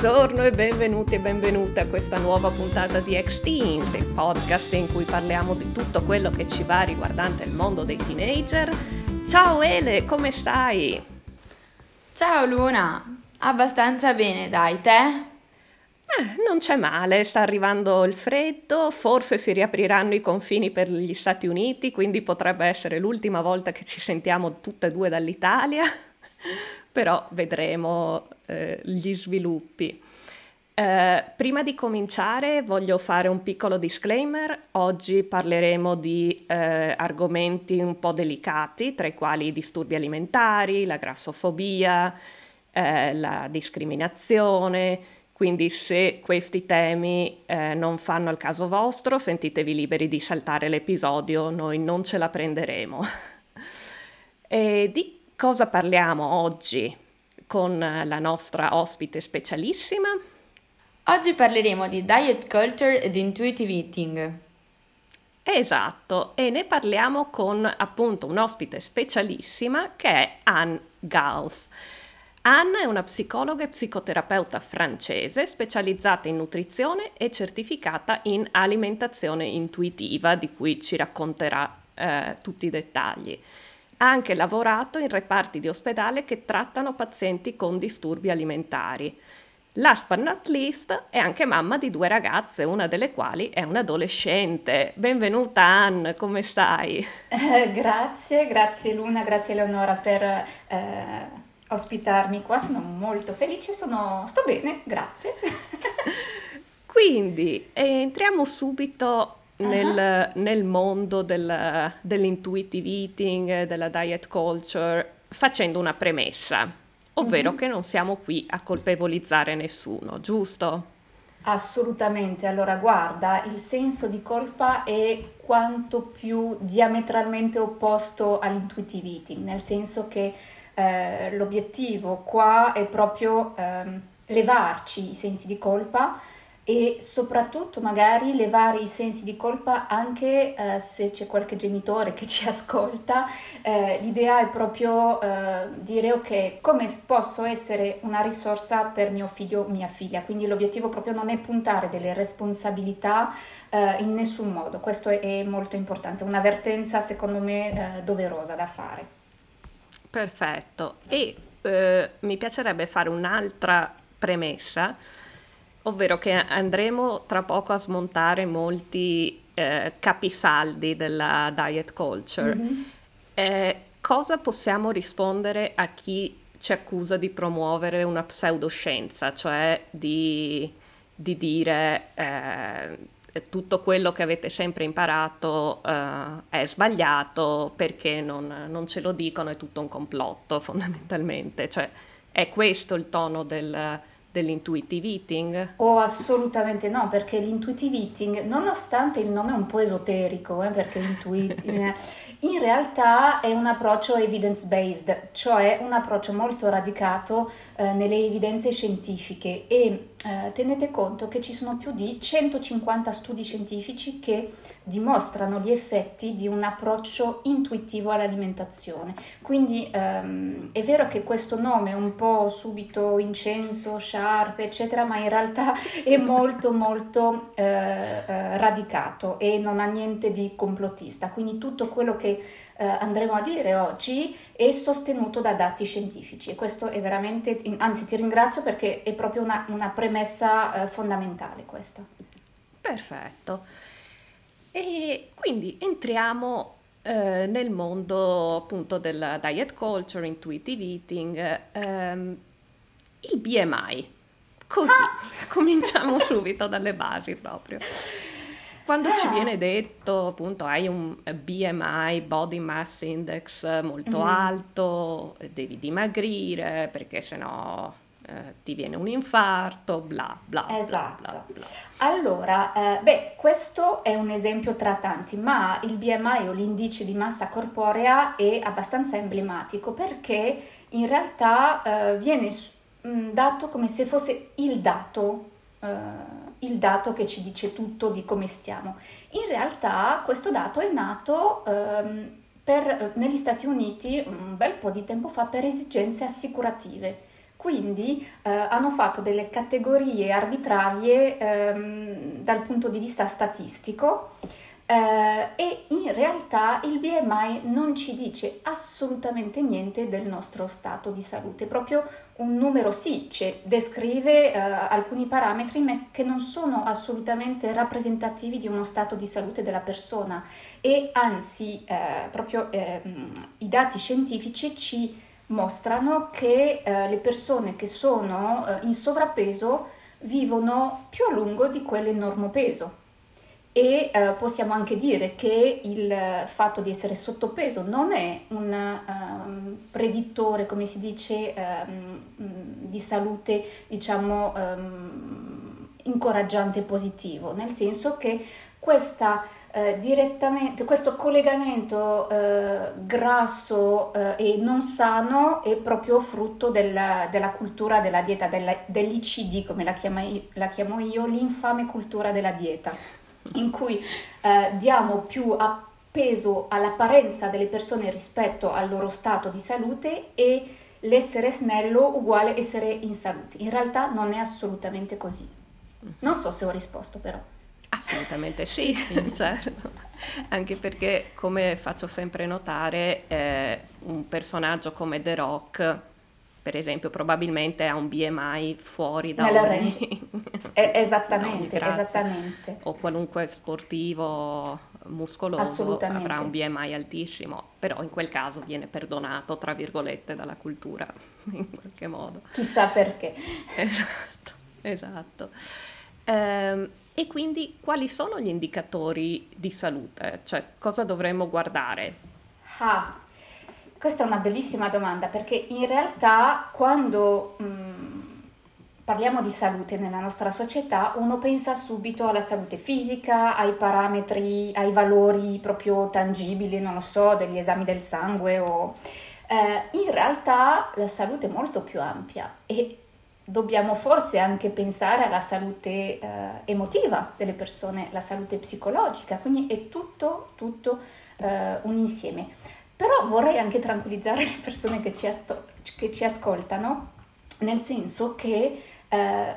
Buongiorno e benvenuti e benvenute a questa nuova puntata di X-Teens, il podcast in cui parliamo di tutto quello che ci va riguardante il mondo dei teenager. Ciao Ele, come stai? Ciao Luna, abbastanza bene, dai, te? Eh, non c'è male, sta arrivando il freddo, forse si riapriranno i confini per gli Stati Uniti, quindi potrebbe essere l'ultima volta che ci sentiamo tutte e due dall'Italia però vedremo eh, gli sviluppi. Eh, prima di cominciare voglio fare un piccolo disclaimer. Oggi parleremo di eh, argomenti un po' delicati, tra i quali i disturbi alimentari, la grassofobia, eh, la discriminazione. Quindi se questi temi eh, non fanno al caso vostro, sentitevi liberi di saltare l'episodio, noi non ce la prenderemo. e di cosa parliamo oggi con la nostra ospite specialissima? Oggi parleremo di diet culture ed intuitive eating. Esatto, e ne parliamo con appunto un'ospite specialissima che è Anne Gals. Anne è una psicologa e psicoterapeuta francese specializzata in nutrizione e certificata in alimentazione intuitiva, di cui ci racconterà eh, tutti i dettagli. Ha anche lavorato in reparti di ospedale che trattano pazienti con disturbi alimentari. Last but not least è anche mamma di due ragazze, una delle quali è un'adolescente. Benvenuta Anne, come stai? Eh, grazie, grazie Luna, grazie Eleonora per eh, ospitarmi qua, sono molto felice, sono... sto bene, grazie. Quindi entriamo subito nel, uh-huh. nel mondo del, dell'intuitive eating, della diet culture, facendo una premessa, ovvero uh-huh. che non siamo qui a colpevolizzare nessuno, giusto? Assolutamente, allora guarda, il senso di colpa è quanto più diametralmente opposto all'intuitive eating, nel senso che eh, l'obiettivo qua è proprio eh, levarci i sensi di colpa e soprattutto magari levare i sensi di colpa anche eh, se c'è qualche genitore che ci ascolta. Eh, l'idea è proprio eh, dire ok, come posso essere una risorsa per mio figlio o mia figlia. Quindi l'obiettivo proprio non è puntare delle responsabilità eh, in nessun modo. Questo è, è, molto importante, un'avvertenza secondo me eh, doverosa da fare. Perfetto. E eh, mi piacerebbe fare un'altra premessa ovvero che andremo tra poco a smontare molti eh, capisaldi della diet culture. Mm-hmm. Eh, cosa possiamo rispondere a chi ci accusa di promuovere una pseudoscienza, cioè di, di dire eh, tutto quello che avete sempre imparato uh, è sbagliato perché non, non, ce lo dicono, è tutto un complotto fondamentalmente. Cioè, è questo il tono del, dell'intuitive eating? Oh, assolutamente no, perché l'intuitive eating, nonostante il nome è un po' esoterico, eh, perché intuiting, in realtà è un approccio evidence-based, cioè un approccio molto radicato eh, nelle evidenze scientifiche e eh, tenete conto che ci sono più di 150 studi scientifici che dimostrano gli effetti di un approccio intuitivo all'alimentazione. Quindi ehm, è vero che questo nome è un po' subito incenso, sciarpe, eccetera, ma in realtà è molto molto eh, eh, radicato e non ha niente di complottista. Quindi tutto quello che eh, andremo a dire oggi è sostenuto da dati scientifici e questo è veramente, anzi ti ringrazio perché è proprio una, una premessa eh, fondamentale questa. Perfetto. E quindi entriamo eh, nel mondo appunto della diet culture, intuitive eating, ehm, il BMI. Così, ah! cominciamo subito dalle basi proprio. Quando ci viene detto appunto hai un BMI, Body Mass Index molto mm. alto, devi dimagrire perché sennò eh, ti viene un infarto, bla bla. Esatto. Bla, bla, bla. Allora, eh, beh, questo è un esempio tra tanti, ma il BMI o l'indice di massa corporea è abbastanza emblematico perché in realtà eh, viene mm, dato come se fosse il dato, eh, il dato che ci dice tutto di come stiamo. In realtà questo dato è nato ehm, per, negli Stati Uniti un bel po' di tempo fa per esigenze assicurative quindi eh, hanno fatto delle categorie arbitrarie ehm, dal punto di vista statistico eh, e in realtà il BMI non ci dice assolutamente niente del nostro stato di salute, proprio un numero sì, cioè, descrive eh, alcuni parametri ma che non sono assolutamente rappresentativi di uno stato di salute della persona. E anzi eh, proprio ehm, i dati scientifici ci mostrano che eh, le persone che sono eh, in sovrappeso vivono più a lungo di quelle in normopeso e eh, possiamo anche dire che il fatto di essere sottopeso non è un um, predittore, come si dice, um, di salute, diciamo, um, incoraggiante e positivo, nel senso che questa, eh, direttamente, questo collegamento eh, grasso eh, e non sano è proprio frutto della, della cultura della dieta, della, dell'ICD, come la, chiama, la chiamo io, l'infame cultura della dieta in cui eh, diamo più peso all'apparenza delle persone rispetto al loro stato di salute e l'essere snello uguale essere in salute. In realtà non è assolutamente così. Non so se ho risposto però. Assolutamente sì, sì, certo. Anche perché, come faccio sempre notare, eh, un personaggio come The Rock per esempio, probabilmente ha un BMI fuori da Nella ogni... esattamente, esattamente. O qualunque sportivo muscoloso avrà un BMI altissimo, però in quel caso viene perdonato, tra virgolette, dalla cultura, in qualche modo. Chissà perché. Esatto, esatto. Ehm, e quindi quali sono gli indicatori di salute? Cioè, cosa dovremmo guardare? Ah, questa è una bellissima domanda perché in realtà quando mh, mm, parliamo di salute nella nostra società uno pensa subito alla salute fisica, ai parametri, ai valori proprio tangibili, non lo so, degli esami del sangue o... Eh, in realtà la salute è molto più ampia e dobbiamo forse anche pensare alla salute eh, emotiva delle persone, la salute psicologica, quindi è tutto, tutto eh, un insieme. Però vorrei anche tranquillizzare le persone che ci, asto- che ci ascoltano, nel senso che eh,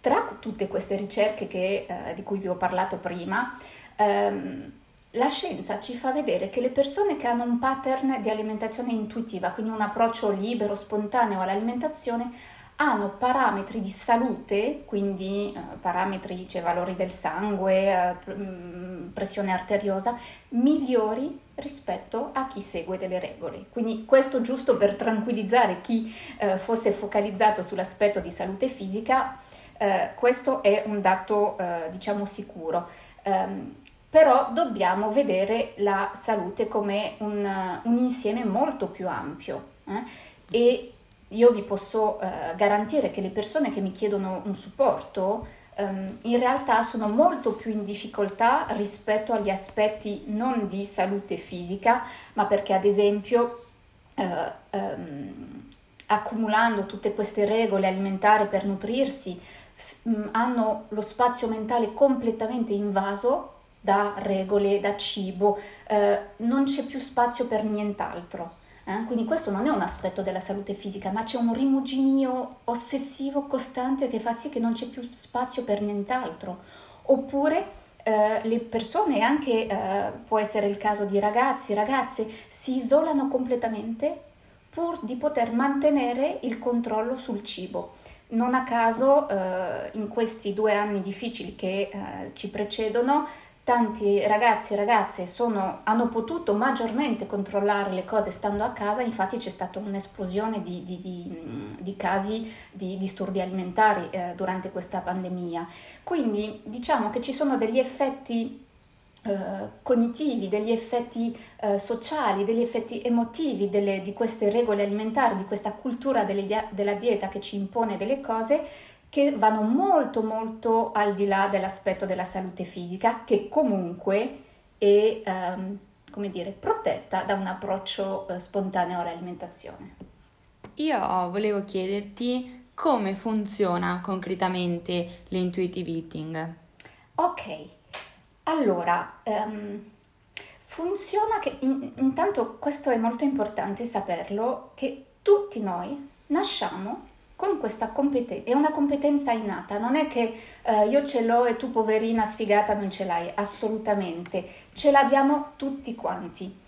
tra tutte queste ricerche che, eh, di cui vi ho parlato prima, ehm, la scienza ci fa vedere che le persone che hanno un pattern di alimentazione intuitiva, quindi un approccio libero, spontaneo all'alimentazione, hanno parametri di salute, quindi eh, parametri, cioè valori del sangue, eh, mm, pressione arteriosa, migliori rispetto a chi segue delle regole. Quindi questo giusto per tranquillizzare chi eh, fosse focalizzato sull'aspetto di salute fisica, eh, questo è un dato eh, diciamo sicuro. Um, però dobbiamo vedere la salute come un, un insieme molto più ampio eh? e io vi posso eh, garantire che le persone che mi chiedono un supporto um, in realtà sono molto più in difficoltà rispetto agli aspetti non di salute fisica, ma perché ad esempio uh, um, accumulando tutte queste regole alimentari per nutrirsi f- um, hanno lo spazio mentale completamente invaso da regole, da cibo, uh, non c'è più spazio per nient'altro. Eh? Quindi questo non è un aspetto della salute fisica, ma c'è un rimuginio ossessivo costante che fa sì che non c'è più spazio per nient'altro. Oppure eh, le persone, anche eh, può essere il caso di ragazzi, ragazze, si isolano completamente pur di poter mantenere il controllo sul cibo. Non a caso eh, in questi due anni difficili che eh, ci precedono tanti ragazzi e ragazze sono, hanno potuto maggiormente controllare le cose stando a casa, infatti c'è stata un'esplosione di, di, di, di casi di disturbi alimentari eh, durante questa pandemia. Quindi diciamo che ci sono degli effetti eh, cognitivi, degli effetti eh, sociali, degli effetti emotivi delle, di queste regole alimentari, di questa cultura delle, della dieta che ci impone delle cose che vanno molto molto al di là dell'aspetto della salute fisica che comunque è um, come dire, protetta da un approccio uh, spontaneo all'alimentazione. Io volevo chiederti come funziona concretamente l'intuitive eating. Ok, allora um, funziona che in, intanto questo è molto importante saperlo che tutti noi nasciamo con questa competenza, è una competenza innata, non è che eh, io ce l'ho e tu poverina sfigata non ce l'hai, assolutamente, ce l'abbiamo tutti quanti.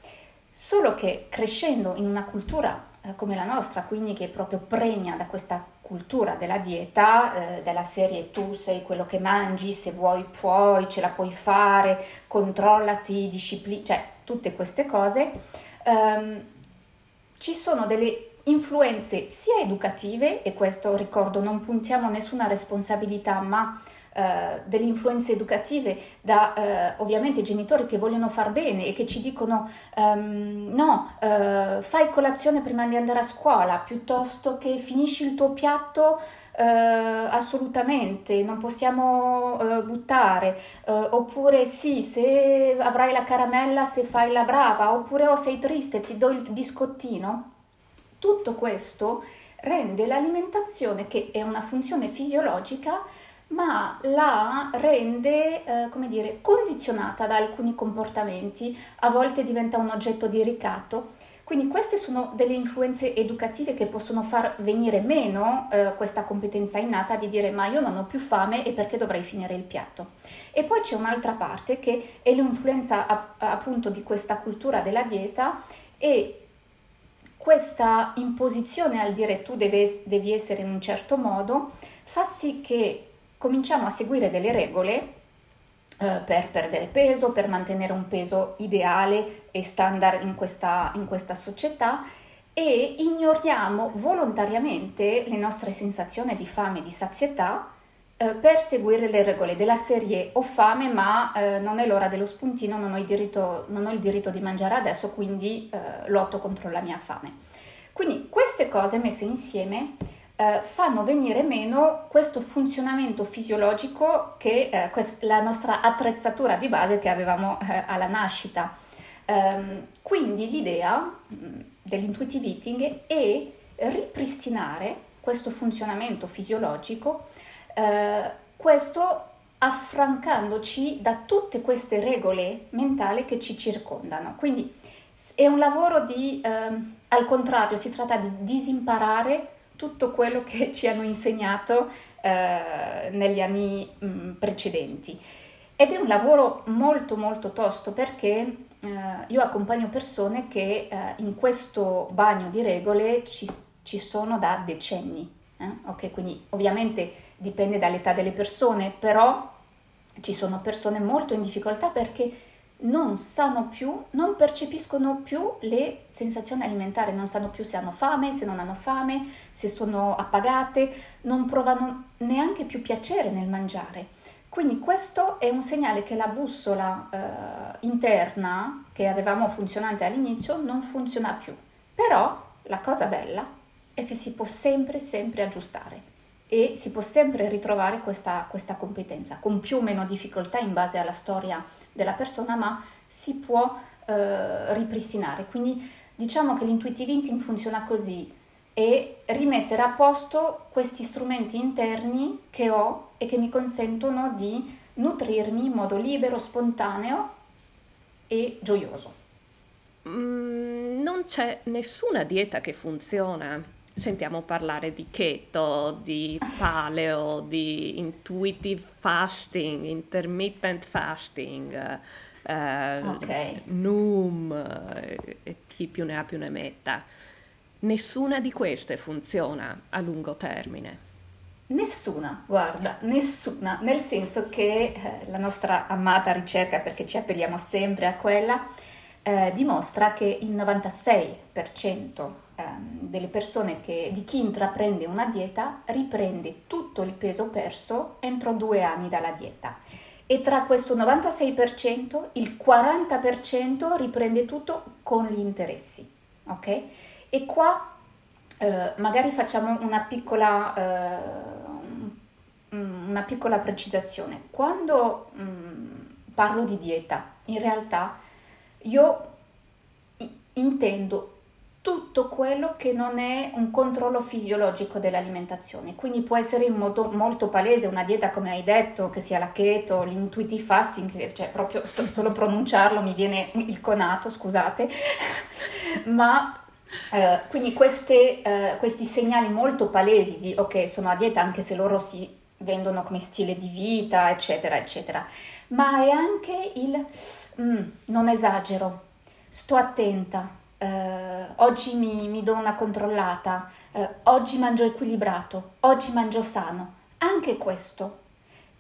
Solo che crescendo in una cultura eh, come la nostra, quindi che è proprio pregna da questa cultura della dieta, eh, della serie tu sei quello che mangi, se vuoi puoi, ce la puoi fare, controllati, disciplina, cioè tutte queste cose, ehm, ci sono delle influenze sia educative, e questo ricordo non puntiamo nessuna responsabilità, ma eh, delle influenze educative da eh, ovviamente genitori che vogliono far bene e che ci dicono um, no, uh, fai colazione prima di andare a scuola piuttosto che finisci il tuo piatto Uh, assolutamente, non possiamo uh, buttare, uh, oppure sì, se avrai la caramella se fai la brava, oppure oh sei triste, ti do il biscottino. Tutto questo rende l'alimentazione, che è una funzione fisiologica, ma la rende, eh, come dire, condizionata da alcuni comportamenti, a volte diventa un oggetto di ricatto. Quindi queste sono delle influenze educative che possono far venire meno eh, questa competenza innata di dire ma io non ho più fame e perché dovrei finire il piatto. E poi c'è un'altra parte che è l'influenza appunto di questa cultura della dieta e questa imposizione al dire tu devi, devi essere in un certo modo fa sì che cominciamo a seguire delle regole eh, per perdere peso, per mantenere un peso ideale e standard in questa, in questa società e ignoriamo volontariamente le nostre sensazioni di fame e di sazietà eh, per seguire le regole della serie ho fame ma eh, non è l'ora dello spuntino, non ho, diritto, non ho, il diritto di mangiare adesso, quindi eh, lotto contro la mia fame. Quindi queste cose messe insieme eh, fanno venire meno questo funzionamento fisiologico che eh, quest- la nostra attrezzatura di base che avevamo alla nascita. Um, quindi l'idea mm, dell'intuitive eating è ripristinare questo funzionamento fisiologico, eh, questo affrancandoci da tutte queste regole mentali che ci circondano. Quindi è un lavoro di, ehm, al contrario, si tratta di disimparare tutto quello che ci hanno insegnato eh, negli anni mh, precedenti. Ed è un lavoro molto molto tosto perché eh, io accompagno persone che eh, in questo bagno di regole ci, ci sono da decenni. Eh? Okay, quindi ovviamente dipende dall'età delle persone, però ci sono persone molto in difficoltà perché non sanno più, non percepiscono più le sensazioni alimentari, non sanno più se hanno fame, se non hanno fame, se sono appagate, non provano neanche più piacere nel mangiare. Quindi questo è un segnale che la bussola eh, interna che avevamo funzionante all'inizio non funziona più. Però la cosa bella è che si può sempre, sempre aggiustare e si può sempre ritrovare questa, questa competenza con più o meno difficoltà in base alla storia della persona, ma si può eh, ripristinare. Quindi diciamo che l'intuitive eating funziona così e rimettere a posto questi strumenti interni che ho e che mi consentono di nutrirmi in modo libero, spontaneo e gioioso. Mm, non c'è nessuna dieta che funziona sentiamo parlare di keto, di paleo, di intuitive fasting, intermittent fasting, eh, okay. NUM eh, e chi più ne ha più ne metta. Nessuna di queste funziona a lungo termine. Nessuna, guarda, nessuna, nel senso che eh, la nostra amata ricerca, perché ci appelliamo sempre a quella, eh, dimostra che il 96% Ehm, delle persone che, di chi intraprende una dieta riprende tutto il peso perso entro due anni dalla dieta e tra questo 96% il 40% riprende tutto con gli interessi, ok? E qua eh, magari facciamo una piccola, eh, una piccola precisazione. Quando mh, mm, parlo di dieta, in realtà io intendo tutto quello che non è un controllo fisiologico dell'alimentazione. Quindi può essere in modo molto palese una dieta, come hai detto, che sia la keto, l'intuitive fasting, cioè proprio solo pronunciarlo mi viene il conato, scusate, ma Eh, quindi queste, eh, questi segnali molto palesi di ok, sono a dieta anche se loro si vendono come stile di vita, eccetera, eccetera, ma è anche il mm, non esagero, sto attenta, eh, oggi mi, mi, do una controllata, eh, oggi mangio equilibrato, oggi mangio sano, anche questo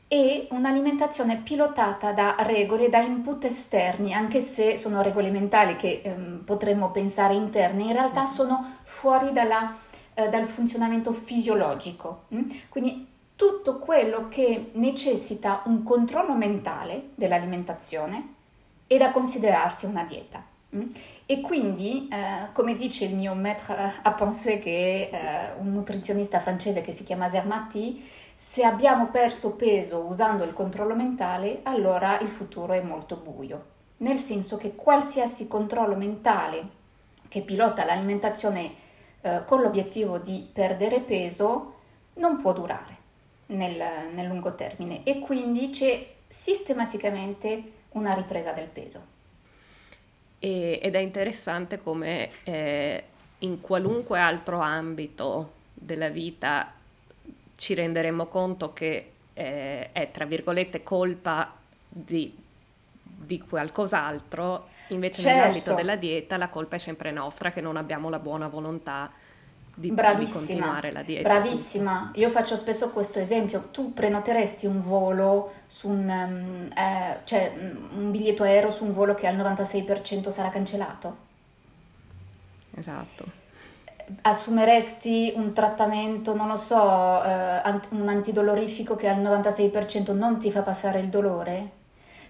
e un'alimentazione pilotata da regole, da input esterni, anche se sono regole mentali che ehm, potremmo pensare interne, in realtà mm-hmm. sono fuori dalla, eh, dal funzionamento fisiologico. Mm? Quindi tutto quello che necessita un controllo mentale dell'alimentazione è da considerarsi una dieta. Mm? E quindi, eh, come dice il mio maître à penser, che è eh, un nutrizionista francese che si chiama Zermati, se abbiamo perso peso usando il controllo mentale, allora il futuro è molto buio, nel senso che qualsiasi controllo mentale che pilota l'alimentazione eh, con l'obiettivo di perdere peso non può durare nel, nel lungo termine e quindi c'è sistematicamente una ripresa del peso. E, ed è interessante come eh, in qualunque altro ambito della vita ci renderemo conto che eh, è, tra virgolette, colpa di, di qualcos'altro, invece certo. nell'ambito della dieta la colpa è sempre nostra, che non abbiamo la buona volontà di, di continuare la dieta. Bravissima, io faccio spesso questo esempio, tu prenoteresti un volo su un, um, eh, cioè un biglietto aereo su un volo che al 96% sarà cancellato? Esatto assumeresti un trattamento, non lo so, eh, un antidolorifico che al 96% non ti fa passare il dolore?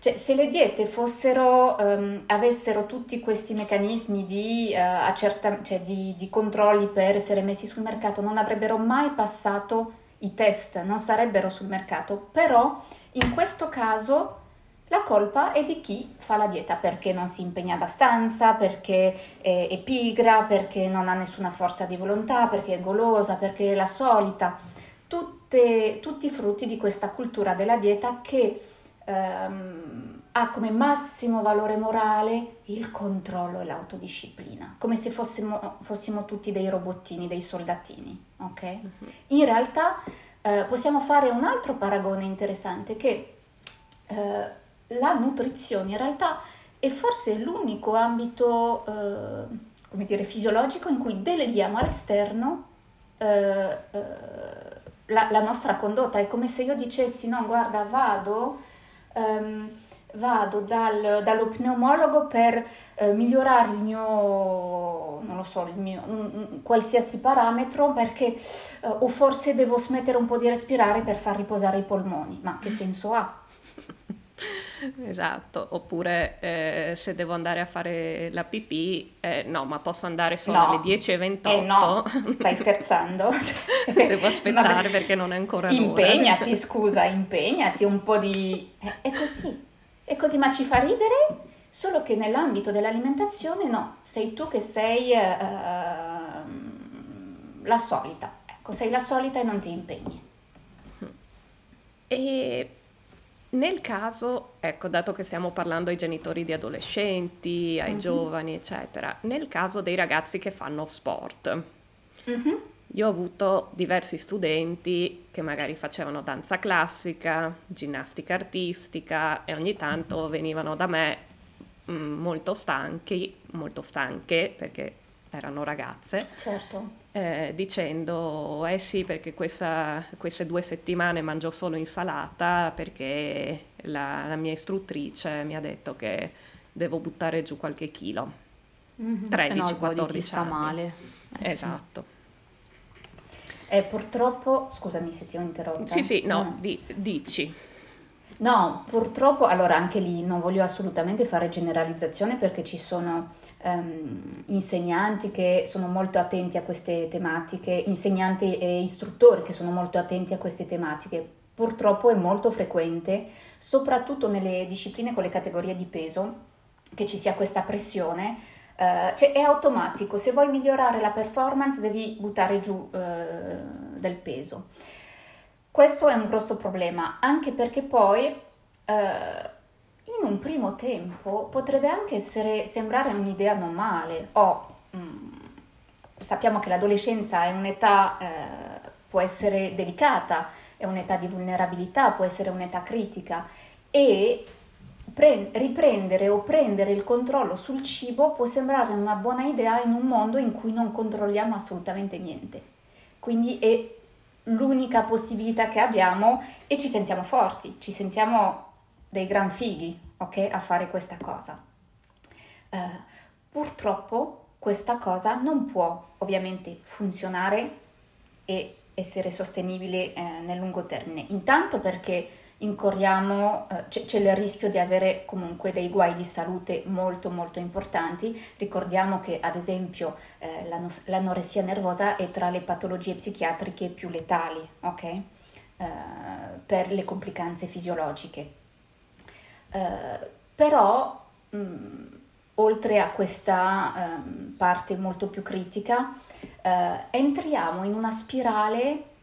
Cioè, se le diete fossero, um, avessero tutti questi meccanismi di, uh, accerta- cioè di, di controlli per essere messi sul mercato, non avrebbero mai passato i test, non sarebbero sul mercato. Però in questo caso la colpa è di chi fa la dieta perché non si impegna abbastanza, perché è, è pigra, perché non ha nessuna forza di volontà, perché è golosa, perché è la solita. Tutte, tutti i frutti di questa cultura della dieta che ehm, ha come massimo valore morale il controllo e l'autodisciplina, come se fossimo, fossimo tutti dei robottini, dei soldatini. Okay? Uh-huh. In realtà eh, possiamo fare un altro paragone interessante che eh, la nutrizione in realtà è forse l'unico ambito, eh, come dire, fisiologico in cui deleghiamo all'esterno eh, eh, la, la, nostra condotta. È come se io dicessi, no, guarda, vado, ehm, vado dal, dallo pneumologo per eh, migliorare il mio, non lo so, il mio, un, qualsiasi parametro perché eh, o forse devo smettere un po' di respirare per far riposare i polmoni. Ma che senso ha? Esatto, oppure eh, se devo andare a fare la pipì, eh, no, ma posso andare solo no. alle 10.28. Eh no, stai scherzando? devo aspettare perché non è ancora Impegnati, l'ora. scusa, impegnati un po' di... è così, è così, ma ci fa ridere? Solo che nell'ambito dell'alimentazione no, sei tu che sei uh, la solita, ecco, sei la solita e non ti impegni. E nel caso, ecco, dato che stiamo parlando ai genitori di adolescenti, ai mm-hmm. giovani, eccetera, nel caso dei ragazzi che fanno sport, mm-hmm. io ho avuto diversi studenti che magari facevano danza classica, ginnastica artistica e ogni tanto venivano da me mh, mm, molto stanchi, molto stanche perché erano ragazze. Certo eh, dicendo eh sì perché questa, queste due settimane mangio solo insalata perché la, la, mia istruttrice mi ha detto che devo buttare giù qualche chilo. Mm-hmm, 13-14 no, anni. male. Eh, esatto. E purtroppo, scusami se ti ho interrotto. Sì, sì, no, mm. di, dici. No, purtroppo, allora anche lì non voglio assolutamente fare generalizzazione perché ci sono um, insegnanti che sono molto attenti a queste tematiche, insegnanti e istruttori che sono molto attenti a queste tematiche. Purtroppo è molto frequente, soprattutto nelle discipline con le categorie di peso, che ci sia questa pressione. Uh, cioè è automatico, se vuoi migliorare la performance devi buttare giù uh, del peso. Questo è un grosso problema, anche perché poi eh, in un primo tempo potrebbe anche essere, sembrare un'idea normale. Oh, mm, sappiamo che l'adolescenza è un'età, eh, può essere delicata, è un'età di vulnerabilità, può essere un'età critica e pre- riprendere o prendere il controllo sul cibo può sembrare una buona idea in un mondo in cui non controlliamo assolutamente niente. Quindi è l'unica possibilità che abbiamo e ci sentiamo forti, ci sentiamo dei gran fighi, ok, a fare questa cosa. Uh, purtroppo questa cosa non può ovviamente funzionare e essere sostenibile eh, nel lungo termine. Intanto perché incorriamo, eh, c'è, c'è, il rischio di avere comunque dei guai di salute molto molto importanti. Ricordiamo che ad esempio eh, l'ano- l'anoressia nervosa è tra le patologie psichiatriche più letali, ok? Eh, per le complicanze fisiologiche. Eh, però mh, mm, oltre a questa eh, parte molto più critica, eh, entriamo in una spirale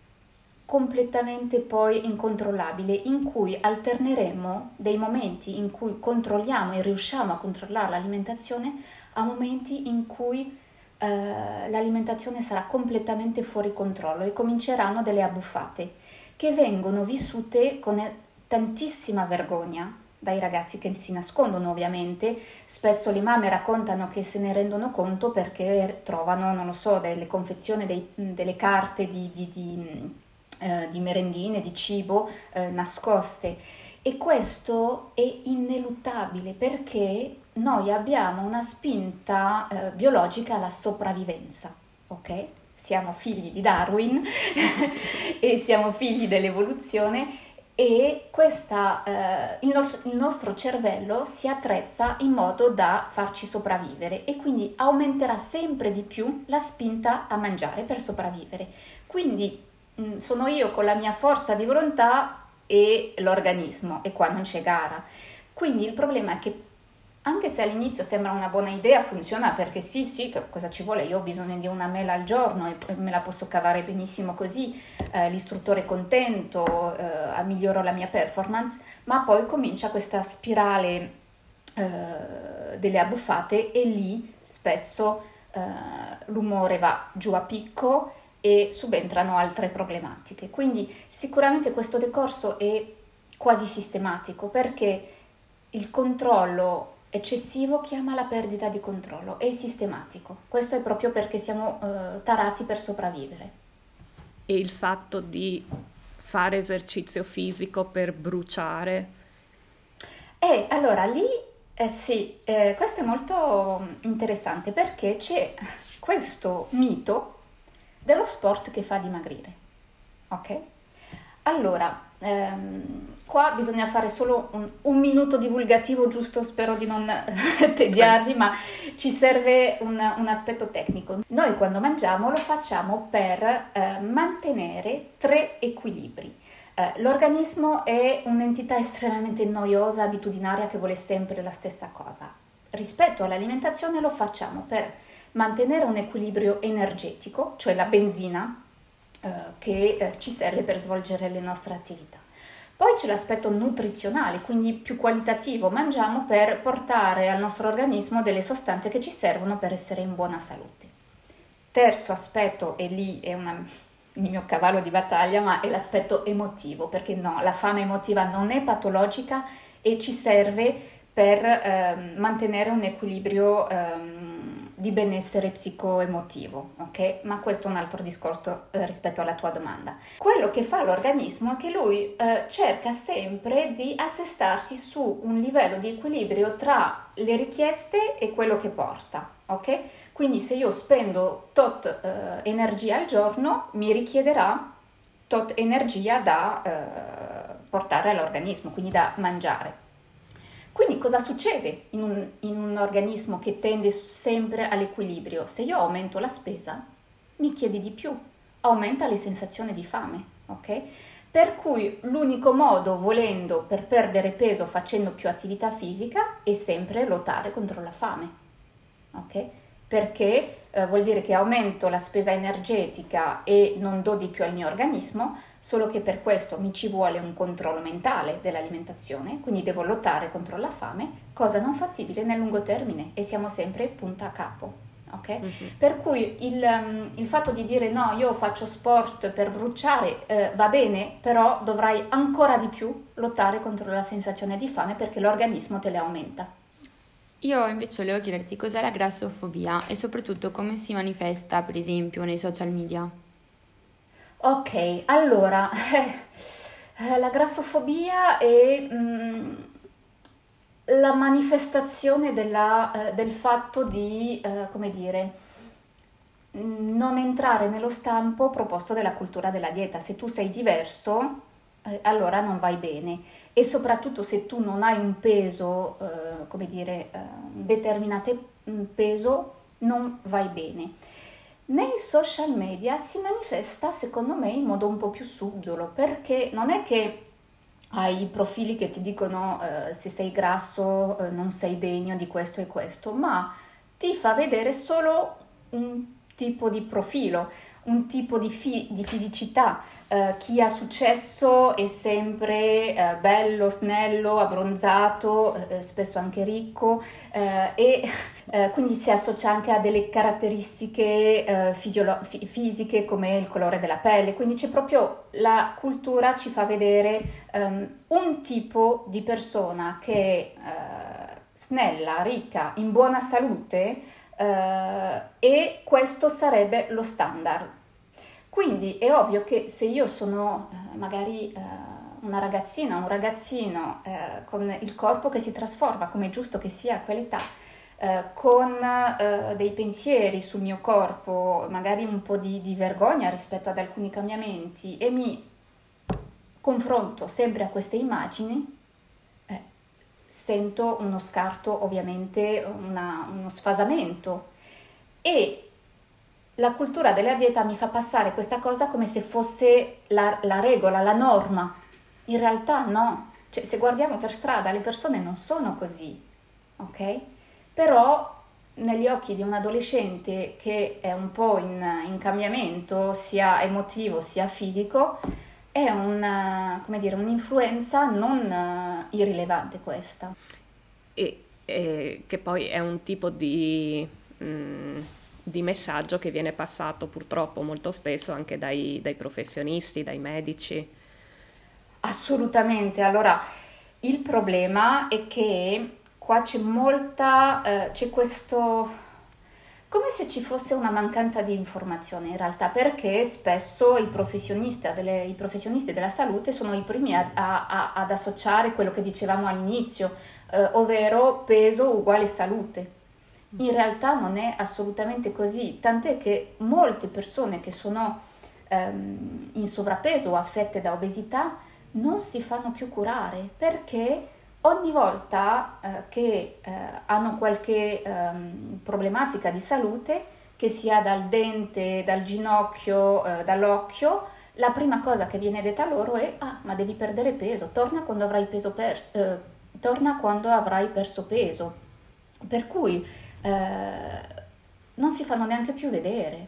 completamente poi incontrollabile in cui alterneremo dei momenti in cui controlliamo e riusciamo a controllare l'alimentazione a momenti in cui eh, l'alimentazione sarà completamente fuori controllo e cominceranno delle abbuffate che vengono vissute con tantissima vergogna dai ragazzi che si nascondono ovviamente, spesso le mamme raccontano che se ne rendono conto perché trovano, non lo so, delle confezioni, delle carte di, di, di, eh, di, merendine, di cibo eh, nascoste. E questo è ineluttabile perché noi abbiamo una spinta eh, biologica alla sopravvivenza, ok? Siamo figli di Darwin e siamo figli dell'evoluzione e questa, eh, il, no- il, nostro cervello si attrezza in modo da farci sopravvivere e quindi aumenterà sempre di più la spinta a mangiare per sopravvivere. Quindi sono io con la mia forza di volontà e l'organismo e qua non c'è gara. Quindi il problema è che anche se all'inizio sembra una buona idea, funziona perché sì, sì, cosa ci vuole? Io ho bisogno di una mela al giorno e me la posso cavare benissimo così, eh, l'istruttore è contento, eh, miglioro la mia performance, ma poi comincia questa spirale eh, delle abbuffate e lì spesso eh, l'umore va giù a picco e subentrano altre problematiche. Quindi sicuramente questo decorso è quasi sistematico perché il controllo eccessivo chiama la perdita di controllo, è sistematico. Questo è proprio perché siamo eh, tarati per sopravvivere. E il fatto di fare esercizio fisico per bruciare? Eh, allora lì eh sì, eh, questo è molto interessante perché c'è questo mito dello sport che fa dimagrire. Ok? Allora, ehm, qua bisogna fare solo un, un, minuto divulgativo, giusto, spero di non tediarvi, ma ci serve un, un, aspetto tecnico. Noi quando mangiamo lo facciamo per eh, mantenere tre equilibri. Eh, l'organismo è un'entità estremamente noiosa, abitudinaria, che vuole sempre la stessa cosa. Rispetto all'alimentazione lo facciamo per mantenere un equilibrio energetico, cioè la benzina, eh, che eh, ci serve per svolgere le nostre attività. Poi c'è l'aspetto nutrizionale, quindi più qualitativo, mangiamo per portare al nostro organismo delle sostanze che ci servono per essere in buona salute. Terzo aspetto, e lì è una, il mio cavallo di battaglia, ma è l'aspetto emotivo, perché no, la fame emotiva non è patologica e ci serve per eh, mantenere un equilibrio eh, di benessere psicoemotivo, ok? Ma questo è un altro discorso eh, rispetto alla tua domanda. Quello che fa l'organismo è che lui eh, cerca sempre di assestarsi su un livello di equilibrio tra le richieste e quello che porta, ok? Quindi se io spendo tot eh, energia al giorno, mi richiederà tot energia da eh, portare all'organismo, quindi da mangiare. Quindi cosa succede in un, in un, organismo che tende sempre all'equilibrio? Se io aumento la spesa, mi chiedi di più, aumenta le sensazioni di fame, ok? Per cui l'unico modo, volendo, per perdere peso facendo più attività fisica è sempre lottare contro la fame, ok? Perché eh, vuol dire che aumento la spesa energetica e non do di più al mio organismo, solo che per questo mi ci vuole un controllo mentale dell'alimentazione, quindi devo lottare contro la fame, cosa non fattibile nel lungo termine e siamo sempre punta a capo. ok? Mm-hmm. Per cui il, um, il, fatto di dire no, io faccio sport per bruciare eh, va bene, però dovrai ancora di più lottare contro la sensazione di fame perché l'organismo te le aumenta. Io invece volevo chiederti cos'è la grassofobia e soprattutto come si manifesta, per esempio, nei social media. Ok, allora, la grassofobia è... Mm, la manifestazione della, eh, del fatto di, eh, come dire, mm, non entrare nello stampo proposto della cultura della dieta. Se tu sei diverso, eh, allora non vai bene. E soprattutto se tu non hai un peso, eh, come dire, eh, un determinato peso, non vai bene. Nei social media si manifesta, secondo me, in modo un po' più subdolo, perché non è che hai profili che ti dicono eh, se sei grasso eh, non sei degno di questo e questo, ma ti fa vedere solo un tipo di profilo, un tipo di, fi- di fisicità. Uh, chi ha successo è sempre uh, bello, snello, abbronzato, uh, spesso anche ricco e quindi si associa anche a delle caratteristiche fisiolo- f- fisiche come il colore della pelle. Quindi c'è proprio la cultura ci fa vedere um, un tipo di persona che è snella, ricca, in buona salute e questo sarebbe lo standard quindi è ovvio che se io sono eh, magari eh, una ragazzina, un ragazzino eh, con il corpo che si trasforma, come è giusto che sia a quell'età, eh, con eh, dei pensieri sul mio corpo, magari un po' di, di vergogna rispetto ad alcuni cambiamenti e mi confronto sempre a queste immagini, eh, sento uno scarto, ovviamente una, uno sfasamento. E la cultura della dieta mi fa passare questa cosa come se fosse la, la regola, la norma. In realtà no, cioè, se guardiamo per strada le persone non sono così, ok? Però negli occhi di un adolescente che è un po' in, in cambiamento, sia emotivo sia fisico, è una, dire, un'influenza non uh, irrilevante questa. E, e, che poi è un tipo di... Mm di messaggio che viene passato purtroppo molto spesso anche dai, dai professionisti, dai medici. Assolutamente, allora il problema è che qua c'è molta, eh, c'è questo, come se ci fosse una mancanza di informazione in realtà, perché spesso i professionisti, delle, i professionisti della salute sono i primi a, a, ad associare quello che dicevamo all'inizio, eh, ovvero peso uguale salute. In realtà non è assolutamente così, tant'è che molte persone che sono ehm, in sovrappeso o affette da obesità non si fanno più curare perché ogni volta eh, che eh, hanno qualche ehm, problematica di salute, che sia dal dente, dal ginocchio, eh, dall'occhio, la prima cosa che viene detta loro è ah ma devi perdere peso, torna quando avrai, peso perso, eh, torna quando avrai perso peso. Per cui eh, non si fanno neanche più vedere.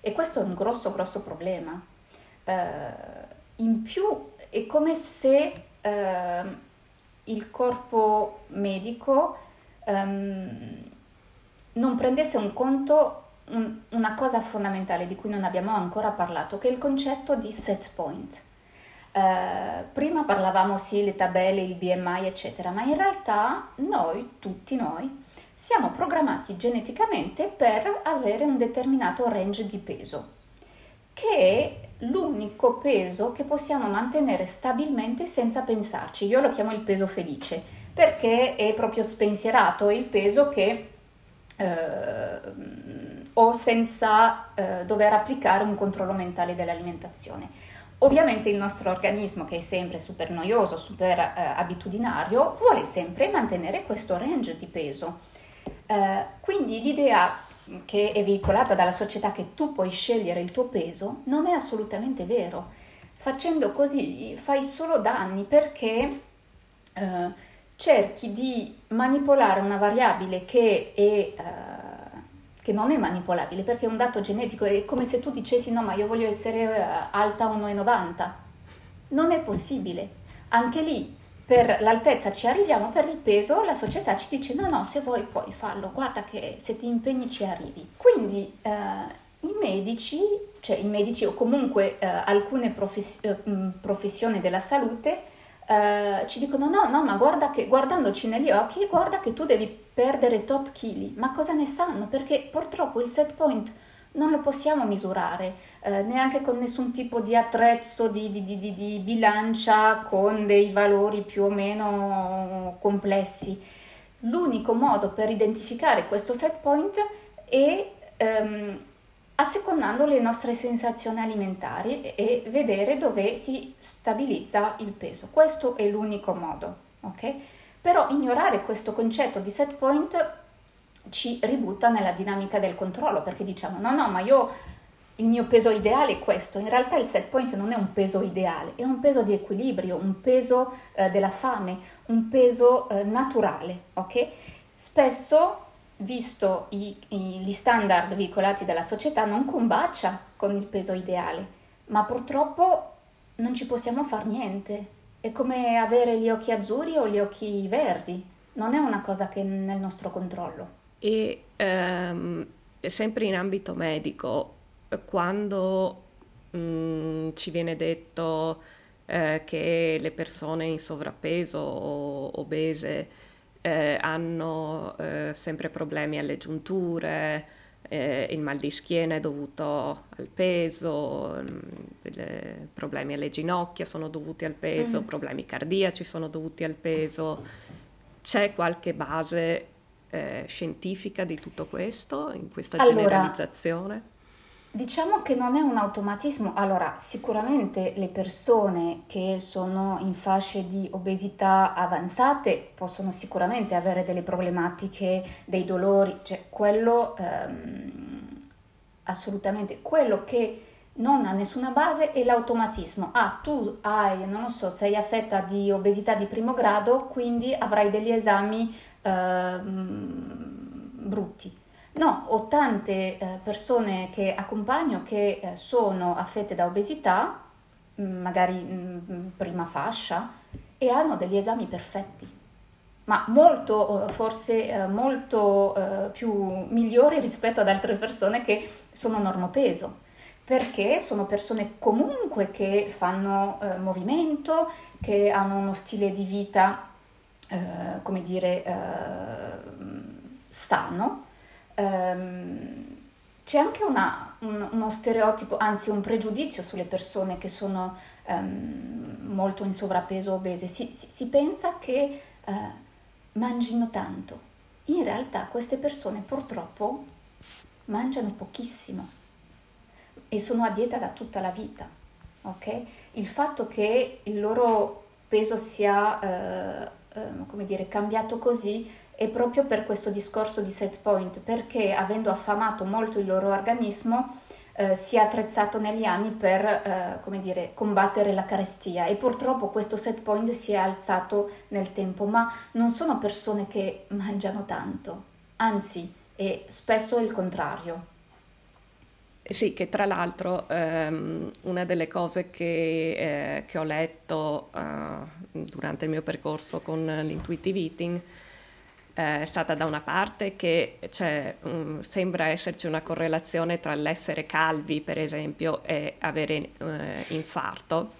E questo è un grosso, grosso problema. Eh, in più è come se eh, il corpo medico ehm, non prendesse in conto un, una cosa fondamentale di cui non abbiamo ancora parlato, che è il concetto di set point. Uh, prima parlavamo sì, le tabelle, il BMI, eccetera, ma in realtà noi, tutti noi, siamo programmati geneticamente per avere un determinato range di peso, che è l'unico peso che possiamo mantenere stabilmente senza pensarci. Io lo chiamo il peso felice perché è proprio spensierato, è il peso che eh, ho senza eh, dover applicare un controllo mentale dell'alimentazione. Ovviamente il nostro organismo, che è sempre super noioso, super eh, abitudinario, vuole sempre mantenere questo range di peso. Eh, quindi l'idea che è veicolata dalla società che tu puoi scegliere il tuo peso non è assolutamente vero. Facendo così fai solo danni perché eh, cerchi di manipolare una variabile che, è, eh, che, non è manipolabile perché è un dato genetico, è come se tu dicessi no ma io voglio essere eh, alta 1,90. Non è possibile. Anche lì per l'altezza ci arriviamo, per il peso la società ci dice no, no, se vuoi puoi farlo, guarda che se ti impegni ci arrivi. Quindi eh, i medici, cioè i medici o comunque eh, alcune profes- eh, professioni della salute eh, ci dicono no, no, ma guarda che guardandoci negli occhi, guarda che tu devi perdere tot chili, ma cosa ne sanno? Perché purtroppo il set point non lo possiamo misurare, eh, neanche con nessun tipo di attrezzo, di, di, di, di, bilancia con dei valori più o meno complessi. L'unico modo per identificare questo set point è ehm, assecondando le nostre sensazioni alimentari e vedere dove si stabilizza il peso. Questo è l'unico modo, ok? Però ignorare questo concetto di set point ci ributta nella dinamica del controllo perché diciamo no no ma io il mio peso ideale è questo. In realtà il set point non è un peso ideale è un peso di equilibrio un peso eh, della fame un peso eh, naturale ok? Spesso visto i, i, gli standard veicolati dalla società non combacia con il peso ideale ma purtroppo non ci possiamo fare niente. È come avere gli occhi azzurri o gli occhi verdi non è una cosa che è nel nostro controllo e ehm, sempre in ambito medico, quando mh, mm, ci viene detto eh, che le persone in sovrappeso o obese eh, hanno eh, sempre problemi alle giunture, eh, il mal di schiena è dovuto al peso, mh, mm, problemi alle ginocchia sono dovuti al peso, mm. problemi cardiaci sono dovuti al peso. C'è qualche base eh, scientifica di tutto questo, in questa allora, generalizzazione? Diciamo che non è un automatismo. Allora, sicuramente le persone che sono in fasce di obesità avanzate possono sicuramente avere delle problematiche, dei dolori, cioè quello ehm, assolutamente. Quello che non ha nessuna base è l'automatismo. Ah, tu hai, non lo so, sei affetta di obesità di primo grado, quindi avrai degli esami brutti. No, ho tante eh, persone che accompagno che eh, sono affette da obesità, mm, magari mh, mm, prima fascia, e hanno degli esami perfetti, ma molto, eh, forse molto più migliori rispetto ad altre persone che sono normopeso perché sono persone comunque che fanno movimento, che hanno uno stile di vita eh, come dire, eh, sano, ehm, c'è anche una, un, uno stereotipo, anzi un pregiudizio sulle persone che sono ehm, molto in sovrappeso o obese. Si, si, si pensa che eh, mangino tanto. In realtà queste persone purtroppo mangiano pochissimo e sono a dieta da tutta la vita. Okay? Il fatto che il loro peso sia eh, Ehm, come dire, cambiato così è proprio per questo discorso di set point, perché avendo affamato molto il loro organismo eh, si è attrezzato negli anni per eh, come dire, combattere la carestia e purtroppo questo set point si è alzato nel tempo, ma non sono persone che mangiano tanto, anzi è spesso il contrario. Sì, che tra l'altro ehm, una delle cose che, eh, che ho letto eh, durante il mio percorso con l'intuitive eating eh, è stata da una parte che um, sembra esserci una correlazione tra l'essere calvi, per esempio, e avere eh, infarto,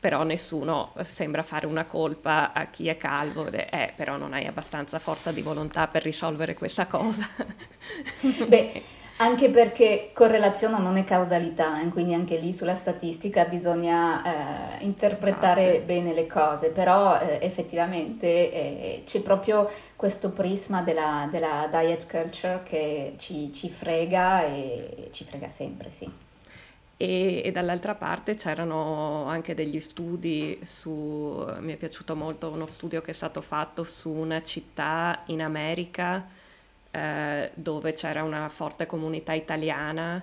però nessuno sembra fare una colpa a chi è calvo, eh, però non hai abbastanza forza di volontà per risolvere questa cosa. Beh, anche perché correlazione non è causalità, eh, quindi anche lì sulla statistica bisogna eh, interpretare Infatti. bene le cose, però eh, effettivamente eh, c'è proprio questo prisma della, della diet culture che ci, ci, frega e ci frega sempre, sì. E, e, dall'altra parte c'erano anche degli studi su, mi è piaciuto molto uno studio che è stato fatto su una città in America eh, dove c'era una forte comunità italiana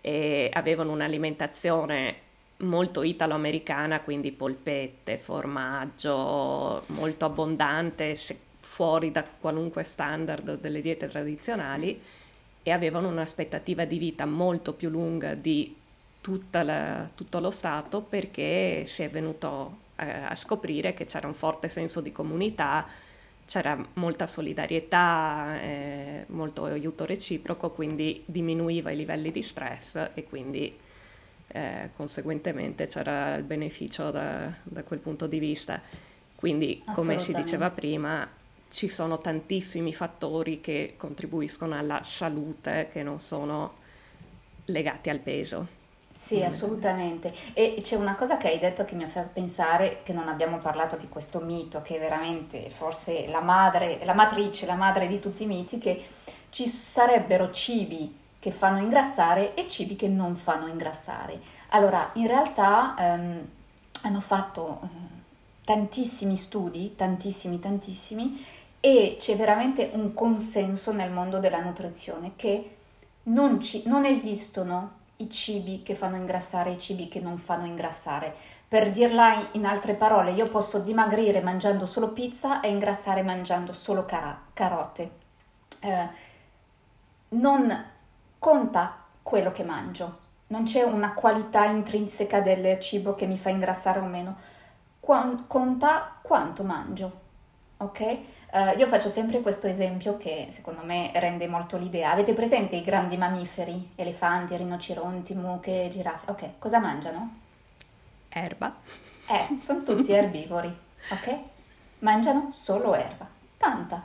e avevano un'alimentazione molto italo-americana, quindi polpette, formaggio, molto abbondante, fuori da qualunque standard delle diete tradizionali e avevano un'aspettativa di vita molto più lunga di la, tutto lo Stato perché si è venuto a, a scoprire che c'era un forte senso di comunità, c'era molta solidarietà, eh, molto aiuto reciproco, quindi diminuiva i livelli di stress e quindi eh, conseguentemente c'era il beneficio da, da, quel punto di vista. Quindi, come si diceva prima, ci sono tantissimi fattori che contribuiscono alla salute che non sono legati al peso. Sì, assolutamente. E c'è una cosa che hai detto che mi fa pensare che non abbiamo parlato di questo mito, che è veramente forse la madre, la matrice, la madre di tutti i miti, che ci sarebbero cibi che fanno ingrassare e cibi che non fanno ingrassare. Allora, in realtà ehm, hanno fatto eh, tantissimi studi, tantissimi, tantissimi, e c'è veramente un consenso nel mondo della nutrizione che non, ci, non esistono i cibi che fanno ingrassare e i cibi che non fanno ingrassare. Per dirla in altre parole, io posso dimagrire mangiando solo pizza e ingrassare mangiando solo cara- carote. Eh, non conta quello che mangio, non c'è una qualità intrinseca del cibo che mi fa ingrassare o meno, Qu- conta quanto mangio, ok? Uh, io faccio sempre questo esempio che secondo me rende molto l'idea. Avete presente i grandi mammiferi, elefanti, rinoceronti, mucche, giraffe? Ok, cosa mangiano? Erba. Eh, sono tutti erbivori, ok? Mangiano solo erba, tanta.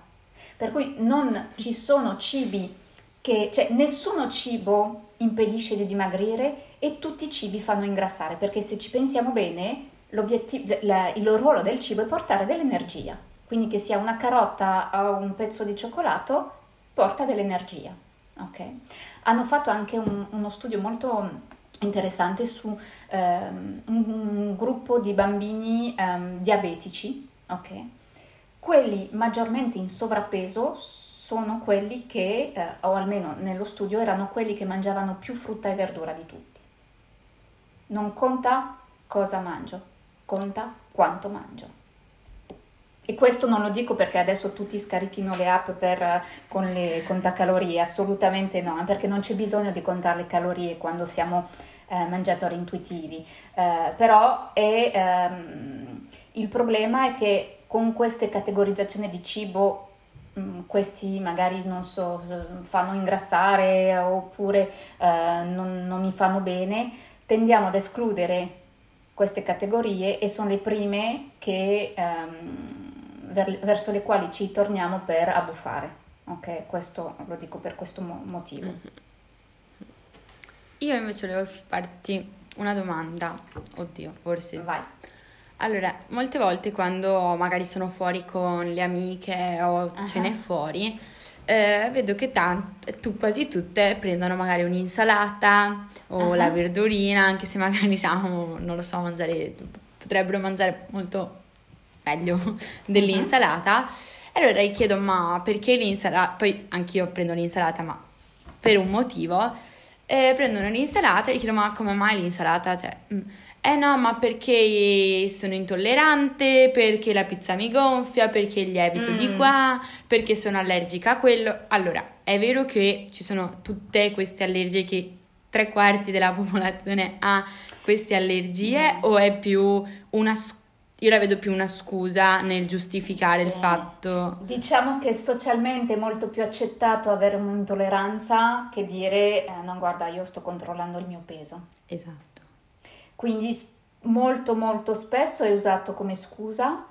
Per cui non ci sono cibi che, cioè nessuno cibo impedisce di dimagrire e tutti i cibi fanno ingrassare, perché se ci pensiamo bene, il ruolo del cibo è portare dell'energia quindi che sia una carota o un pezzo di cioccolato, porta dell'energia. Okay? Hanno fatto anche un, uno studio molto interessante su ehm, un, gruppo di bambini ehm, diabetici, okay? quelli maggiormente in sovrappeso sono quelli che, eh, o almeno nello studio, erano quelli che mangiavano più frutta e verdura di tutti. Non conta cosa mangio, conta quanto mangio. E questo non lo dico perché adesso tutti scarichino le app per, con le contacalorie, assolutamente no, perché non c'è bisogno di contare le calorie quando siamo eh, mangiatori intuitivi. Eh, però è, ehm, il problema è che con queste categorizzazioni di cibo mh, mm, questi magari non so, fanno ingrassare oppure eh, non, non mi fanno bene, tendiamo ad escludere queste categorie e sono le prime che ehm, ver- verso le quali ci torniamo per abbuffare. Ok, questo lo dico per questo mo- motivo. Mm-hmm. Io invece volevo farti una domanda. Oddio, forse. Vai. Allora, molte volte quando magari sono fuori con le amiche o uh-huh. cene fuori, eh, vedo che tante, tu, quasi tutte prendono magari un'insalata o uh-huh. la verdurina, anche se magari siamo, non lo so, mangiare, potrebbero mangiare molto meglio dell'insalata. Allora gli chiedo, ma perché l'insalata? Poi anch'io prendo l'insalata, ma per un motivo. Eh, prendono l'insalata e gli chiedo, ma come mai l'insalata? Cioè, mm, eh no, ma perché sono intollerante, perché la pizza mi gonfia, perché il lievito mm. di qua, perché sono allergica a quello. Allora, è vero che ci sono tutte queste allergie che tre quarti della popolazione ha queste allergie mm. o è più una scuola? Io la vedo più una scusa nel giustificare sì. il fatto. Diciamo che socialmente è molto più accettato avere un'intolleranza che dire eh, no guarda io sto controllando il mio peso. Esatto. Quindi molto molto spesso è usato come scusa,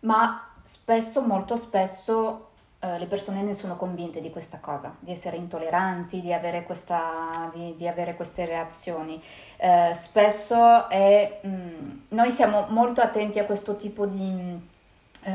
ma spesso molto spesso eh, le persone ne sono convinte di questa cosa, di essere intolleranti, di avere, questa, di, di avere queste reazioni. Eh, spesso è, mh, mm, noi siamo molto attenti a questo tipo di, uh,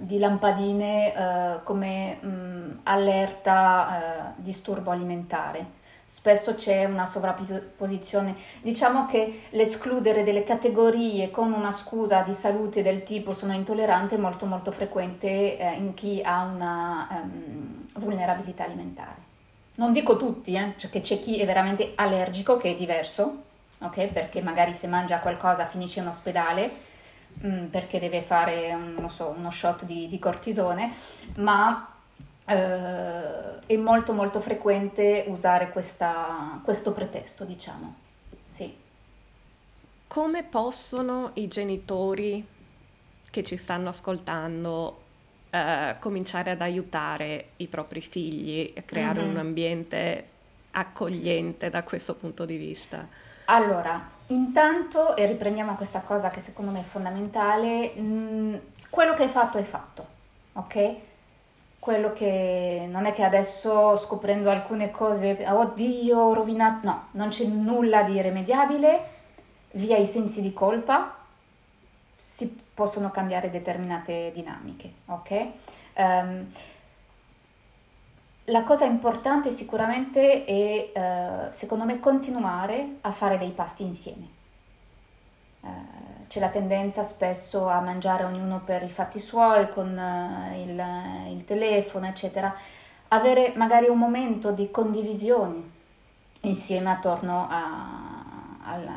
di lampadine uh, come mm, allerta disturbo alimentare spesso c'è una sovrapposizione. Diciamo che l'escludere delle categorie con una scusa di salute del tipo sono intollerante è molto molto frequente eh, in chi ha una um, vulnerabilità alimentare. Non dico tutti, eh, perché c'è chi è veramente allergico, che è diverso, ok? Perché magari se mangia qualcosa finisce in ospedale mh, perché deve fare un, so, uno shot di, di cortisone, ma eh, è molto molto frequente usare questa, questo pretesto, diciamo. Sì. come possono i genitori che ci stanno ascoltando eh, cominciare ad aiutare i propri figli a creare mm-hmm. un ambiente accogliente da questo punto di vista? Allora, intanto, e riprendiamo questa cosa che secondo me è fondamentale, mh, mm, quello che hai fatto è fatto, ok? Quello che non è che adesso scoprendo alcune cose, oddio, ho rovinato, no, non c'è nulla di irremediabile, via i sensi di colpa, si possono cambiare determinate dinamiche, ok? Um, la cosa importante sicuramente è, uh, secondo me, continuare a fare dei pasti insieme. Uh, c'è la tendenza spesso a mangiare ognuno per i fatti suoi, con uh, il, il, telefono, eccetera. Avere magari un momento di condivisione insieme attorno a, al,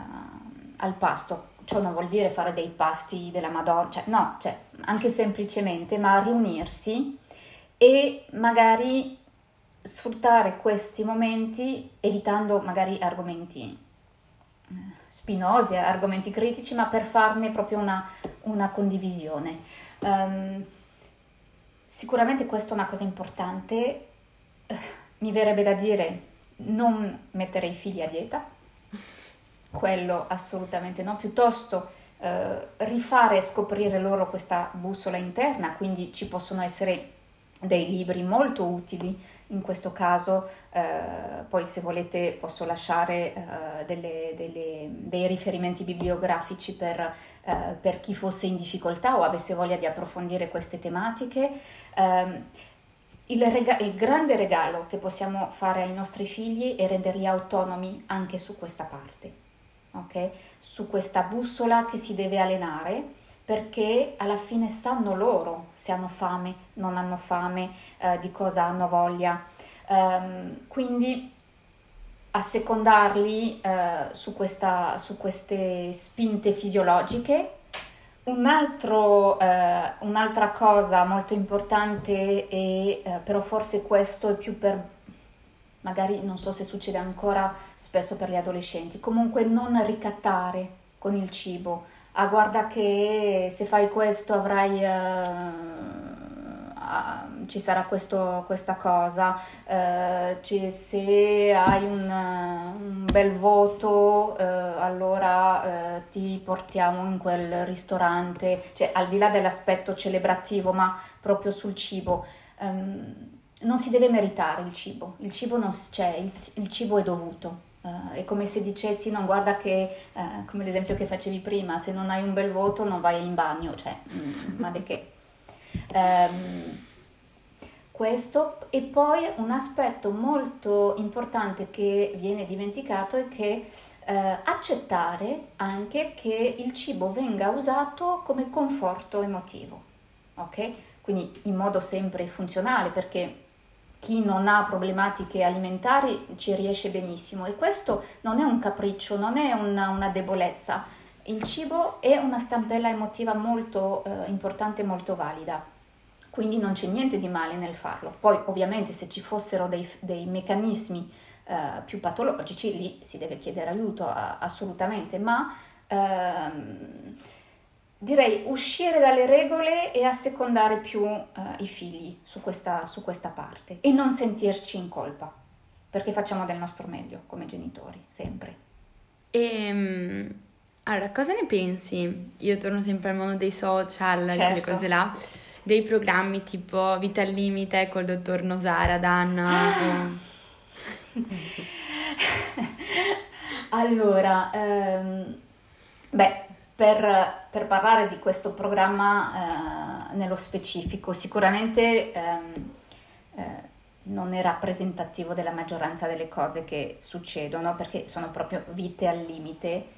al pasto, ciò non vuol dire fare dei pasti della Madonna, cioè, no, cioè, anche semplicemente, ma riunirsi e magari sfruttare questi momenti evitando magari argomenti eh, spinosi, argomenti critici, ma per farne proprio una, una condivisione. Um, sicuramente questa è una cosa importante, mi verrebbe da dire non mettere i figli a dieta, quello assolutamente no, piuttosto eh, rifare e scoprire loro questa bussola interna, quindi ci possono essere dei libri molto utili in questo caso, eh, poi se volete posso lasciare eh, delle, delle, dei riferimenti bibliografici per, eh, per, chi fosse in difficoltà o avesse voglia di approfondire queste tematiche. Ehm, il, rega- il, grande regalo che possiamo fare ai nostri figli è renderli autonomi anche su questa parte ok? Su questa bussola che si deve allenare perché alla fine sanno loro se hanno fame, non hanno fame, eh, di cosa hanno voglia. Um, quindi assecondarli eh, su, questa, su, queste spinte fisiologiche. Un altro, eh, un'altra cosa molto importante, è, eh, però forse questo è più per magari non so se succede ancora spesso per gli adolescenti, comunque non ricattare con il cibo. Ah, guarda che se fai questo avrai... Uh, ci sarà questo, questa cosa, uh, ci, se hai un, un bel voto allora ti portiamo in quel ristorante, cioè al di là dell'aspetto celebrativo ma proprio sul cibo. Um, non si deve meritare il cibo, il cibo non c'è, il, il cibo è dovuto. Uh, è come se dicessi, no, guarda che, uh, come l'esempio che facevi prima, se non hai un bel voto non vai in bagno, cioè, mm, ma di che. Um, questo e poi un aspetto molto importante che viene dimenticato è che uh, accettare anche che il cibo venga usato come conforto emotivo, ok? Quindi in modo sempre funzionale perché chi non ha problematiche alimentari ci riesce benissimo e questo non è un capriccio, non è una, una debolezza. Il cibo è una stampella emotiva molto eh, importante e molto valida, quindi non c'è niente di male nel farlo. Poi ovviamente se ci fossero dei, dei meccanismi eh, più patologici lì si deve chiedere aiuto a, assolutamente, ma... Ehm, direi uscire dalle regole e assecondare più uh, i figli su questa, su questa parte e non sentirci in colpa, perché facciamo del nostro meglio come genitori, sempre. E, ehm, allora, cosa ne pensi? Io torno sempre al mondo dei social, certo. quelle cose là, dei programmi tipo Vita al Limite col dottor Nosara, Dan. allora, um, beh, per, per, parlare di questo programma eh, nello specifico, sicuramente ehm, eh, non è rappresentativo della maggioranza delle cose che succedono perché sono proprio vite al limite.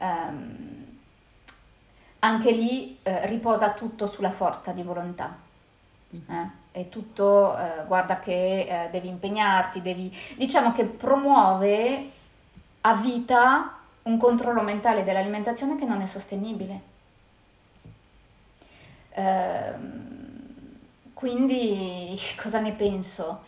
Um, anche lì eh, riposa tutto sulla forza di volontà. Mm-hmm. Eh? È tutto, eh, guarda che eh, devi impegnarti, devi, diciamo che promuove a vita un controllo mentale dell'alimentazione che non è sostenibile. Ehm, quindi cosa ne penso?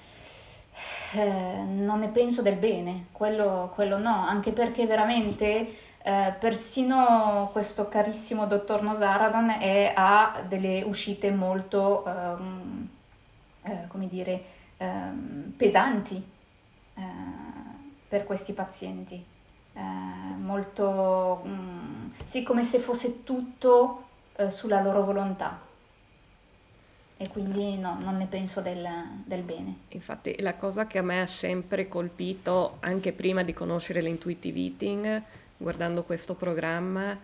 Eh, non ne penso del bene, quello, quello no, anche perché veramente Eh, persino questo carissimo dottor Nosaradon è, ha delle uscite molto, ehm, eh, come dire, ehm, pesanti eh, per questi pazienti. Eh, molto, mm, sì, come se fosse tutto eh, sulla loro volontà e quindi no, non ne penso del, del, bene. Infatti la cosa che a me ha sempre colpito, anche prima di conoscere l'intuitive eating, guardando questo programma,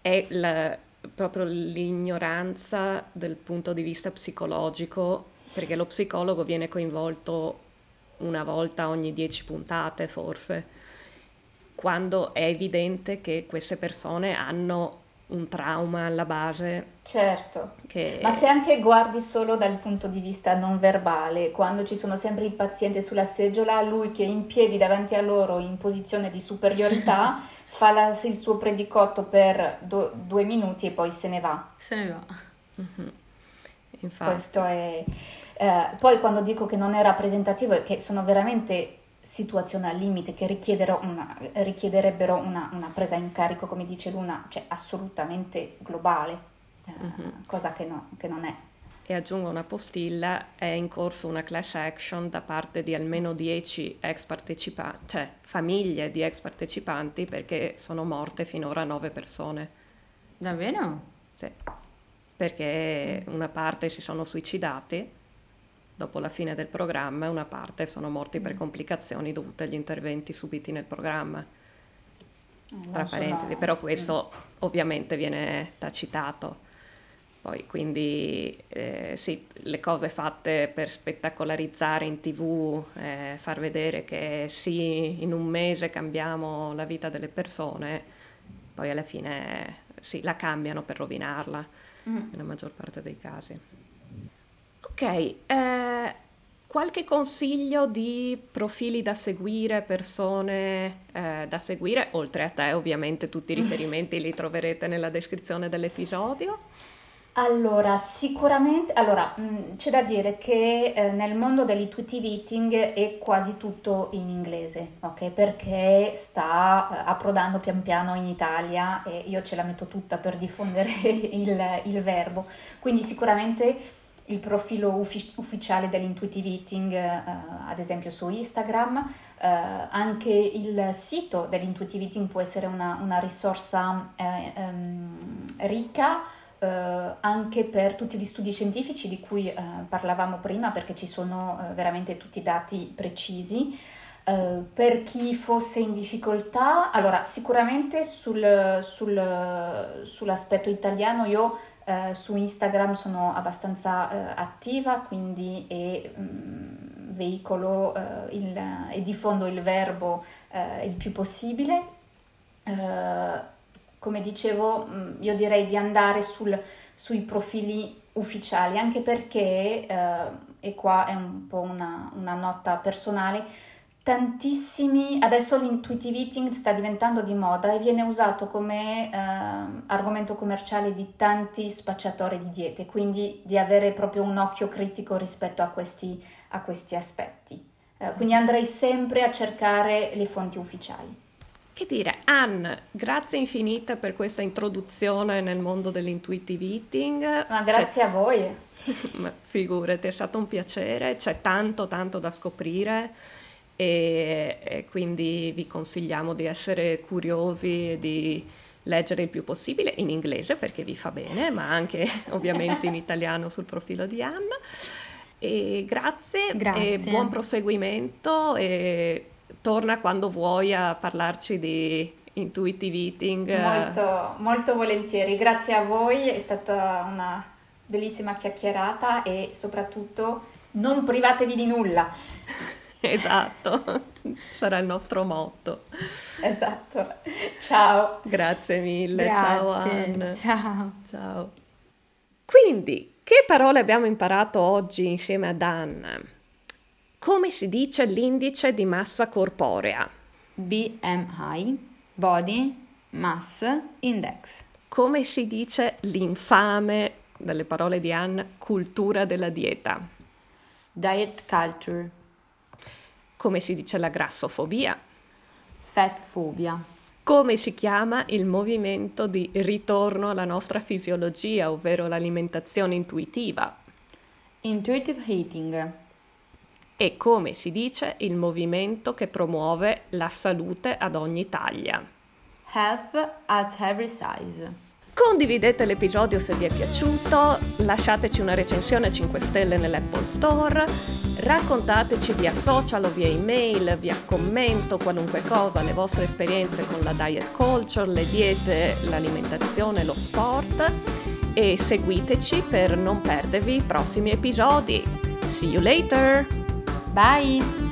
è la, proprio l'ignoranza del punto di vista psicologico, perché lo psicologo viene coinvolto una volta ogni dieci puntate forse, quando è evidente che queste persone hanno un trauma alla base. Certo, che... ma se anche guardi solo dal punto di vista non verbale, quando ci sono sempre il paziente sulla seggiola, lui che è in piedi davanti a loro in posizione di superiorità, sì. fa la, il suo predicotto per do, due minuti e poi se ne va. Se ne va. Mm-hmm. Infatti. Questo è... Eh, poi quando dico che non è rappresentativo è che sono veramente situazioni al limite che una, richiederebbero una, una, presa in carico, come dice Luna, cioè assolutamente globale, eh, mm-hmm. cosa che, no, che non è. E aggiungo una postilla, è in corso una class action da parte di almeno 10 ex partecipanti, cioè famiglie di ex partecipanti perché sono morte finora 9 persone. Davvero? Sì, perché una parte si sono suicidati dopo la fine del programma una parte sono morti per mm. complicazioni dovute agli interventi subiti nel programma. Eh, Tra parentesi, però questo mm. ovviamente viene tacitato. Poi quindi eh, sì, le cose fatte per spettacolarizzare in tv, eh, far vedere che sì, in un mese cambiamo la vita delle persone, poi alla fine sì, la cambiano per rovinarla, mm. nella maggior parte dei casi. Ok, eh, qualche consiglio di profili da seguire, persone eh, da seguire, oltre a te ovviamente tutti i riferimenti li troverete nella descrizione dell'episodio. Allora, sicuramente, allora, mh, mm, c'è da dire che eh, nel mondo dell'intuitive eating è quasi tutto in inglese, ok? Perché sta eh, approdando pian piano in Italia e io ce la metto tutta per diffondere il, il verbo. Quindi sicuramente il profilo uffic- ufficiale dell'intuitive eating, eh, ad esempio su Instagram, eh, anche il sito dell'intuitive eating può essere una, una risorsa eh, ehm, ricca eh, anche per tutti gli studi scientifici di cui eh, parlavamo prima, perché ci sono eh, veramente tutti i dati precisi. Uh, per chi fosse in difficoltà, allora sicuramente sul, sul, sull'aspetto italiano io eh, su Instagram sono abbastanza eh, attiva, quindi e, mh, mm, veicolo eh, il, e diffondo il verbo eh, il più possibile. Eh, come dicevo, mh, mm, io direi di andare sul, sui profili ufficiali, anche perché, e qua è un po' una, una nota personale, tantissimi, adesso l'intuitive eating sta diventando di moda e viene usato come eh, argomento commerciale di tanti spacciatori di diete, quindi di avere proprio un occhio critico rispetto a questi, a questi aspetti. Eh, quindi andrei sempre a cercare le fonti ufficiali. Che dire, Anne, grazie infinita per questa introduzione nel mondo dell'intuitive eating. Ma grazie c'è... a voi. Ma figurati, è stato un piacere, c'è tanto tanto da scoprire e, e quindi vi consigliamo di essere curiosi e di leggere il più possibile in inglese perché vi fa bene, ma anche ovviamente in italiano sul profilo di Anna. E grazie, grazie. e buon proseguimento e torna quando vuoi a parlarci di intuitive eating. Molto, molto volentieri, grazie a voi, è stata una bellissima chiacchierata e soprattutto non privatevi di nulla. Esatto, sarà il nostro motto. Esatto. Ciao. Grazie mille. Grazie. Ciao Anne. Ciao. Ciao. Quindi, che parole abbiamo imparato oggi insieme ad Anna? Come si dice l'indice di massa corporea? BMI, Body Mass Index. Come si dice l'infame, dalle parole di Anna, cultura della dieta? Diet culture come si dice la grassofobia. Fatphobia. come si chiama il movimento di ritorno alla nostra fisiologia, ovvero l'alimentazione intuitiva. Intuitive eating. E come si dice il movimento che promuove la salute ad ogni taglia. Health at every size. Condividete l'episodio se vi è piaciuto, lasciateci una recensione a 5 stelle nell'Apple Store, raccontateci via social o via email, via commento, qualunque cosa, le vostre esperienze con la diet culture, le diete, l'alimentazione, lo sport e seguiteci per non perdervi i prossimi episodi. See you later! Bye!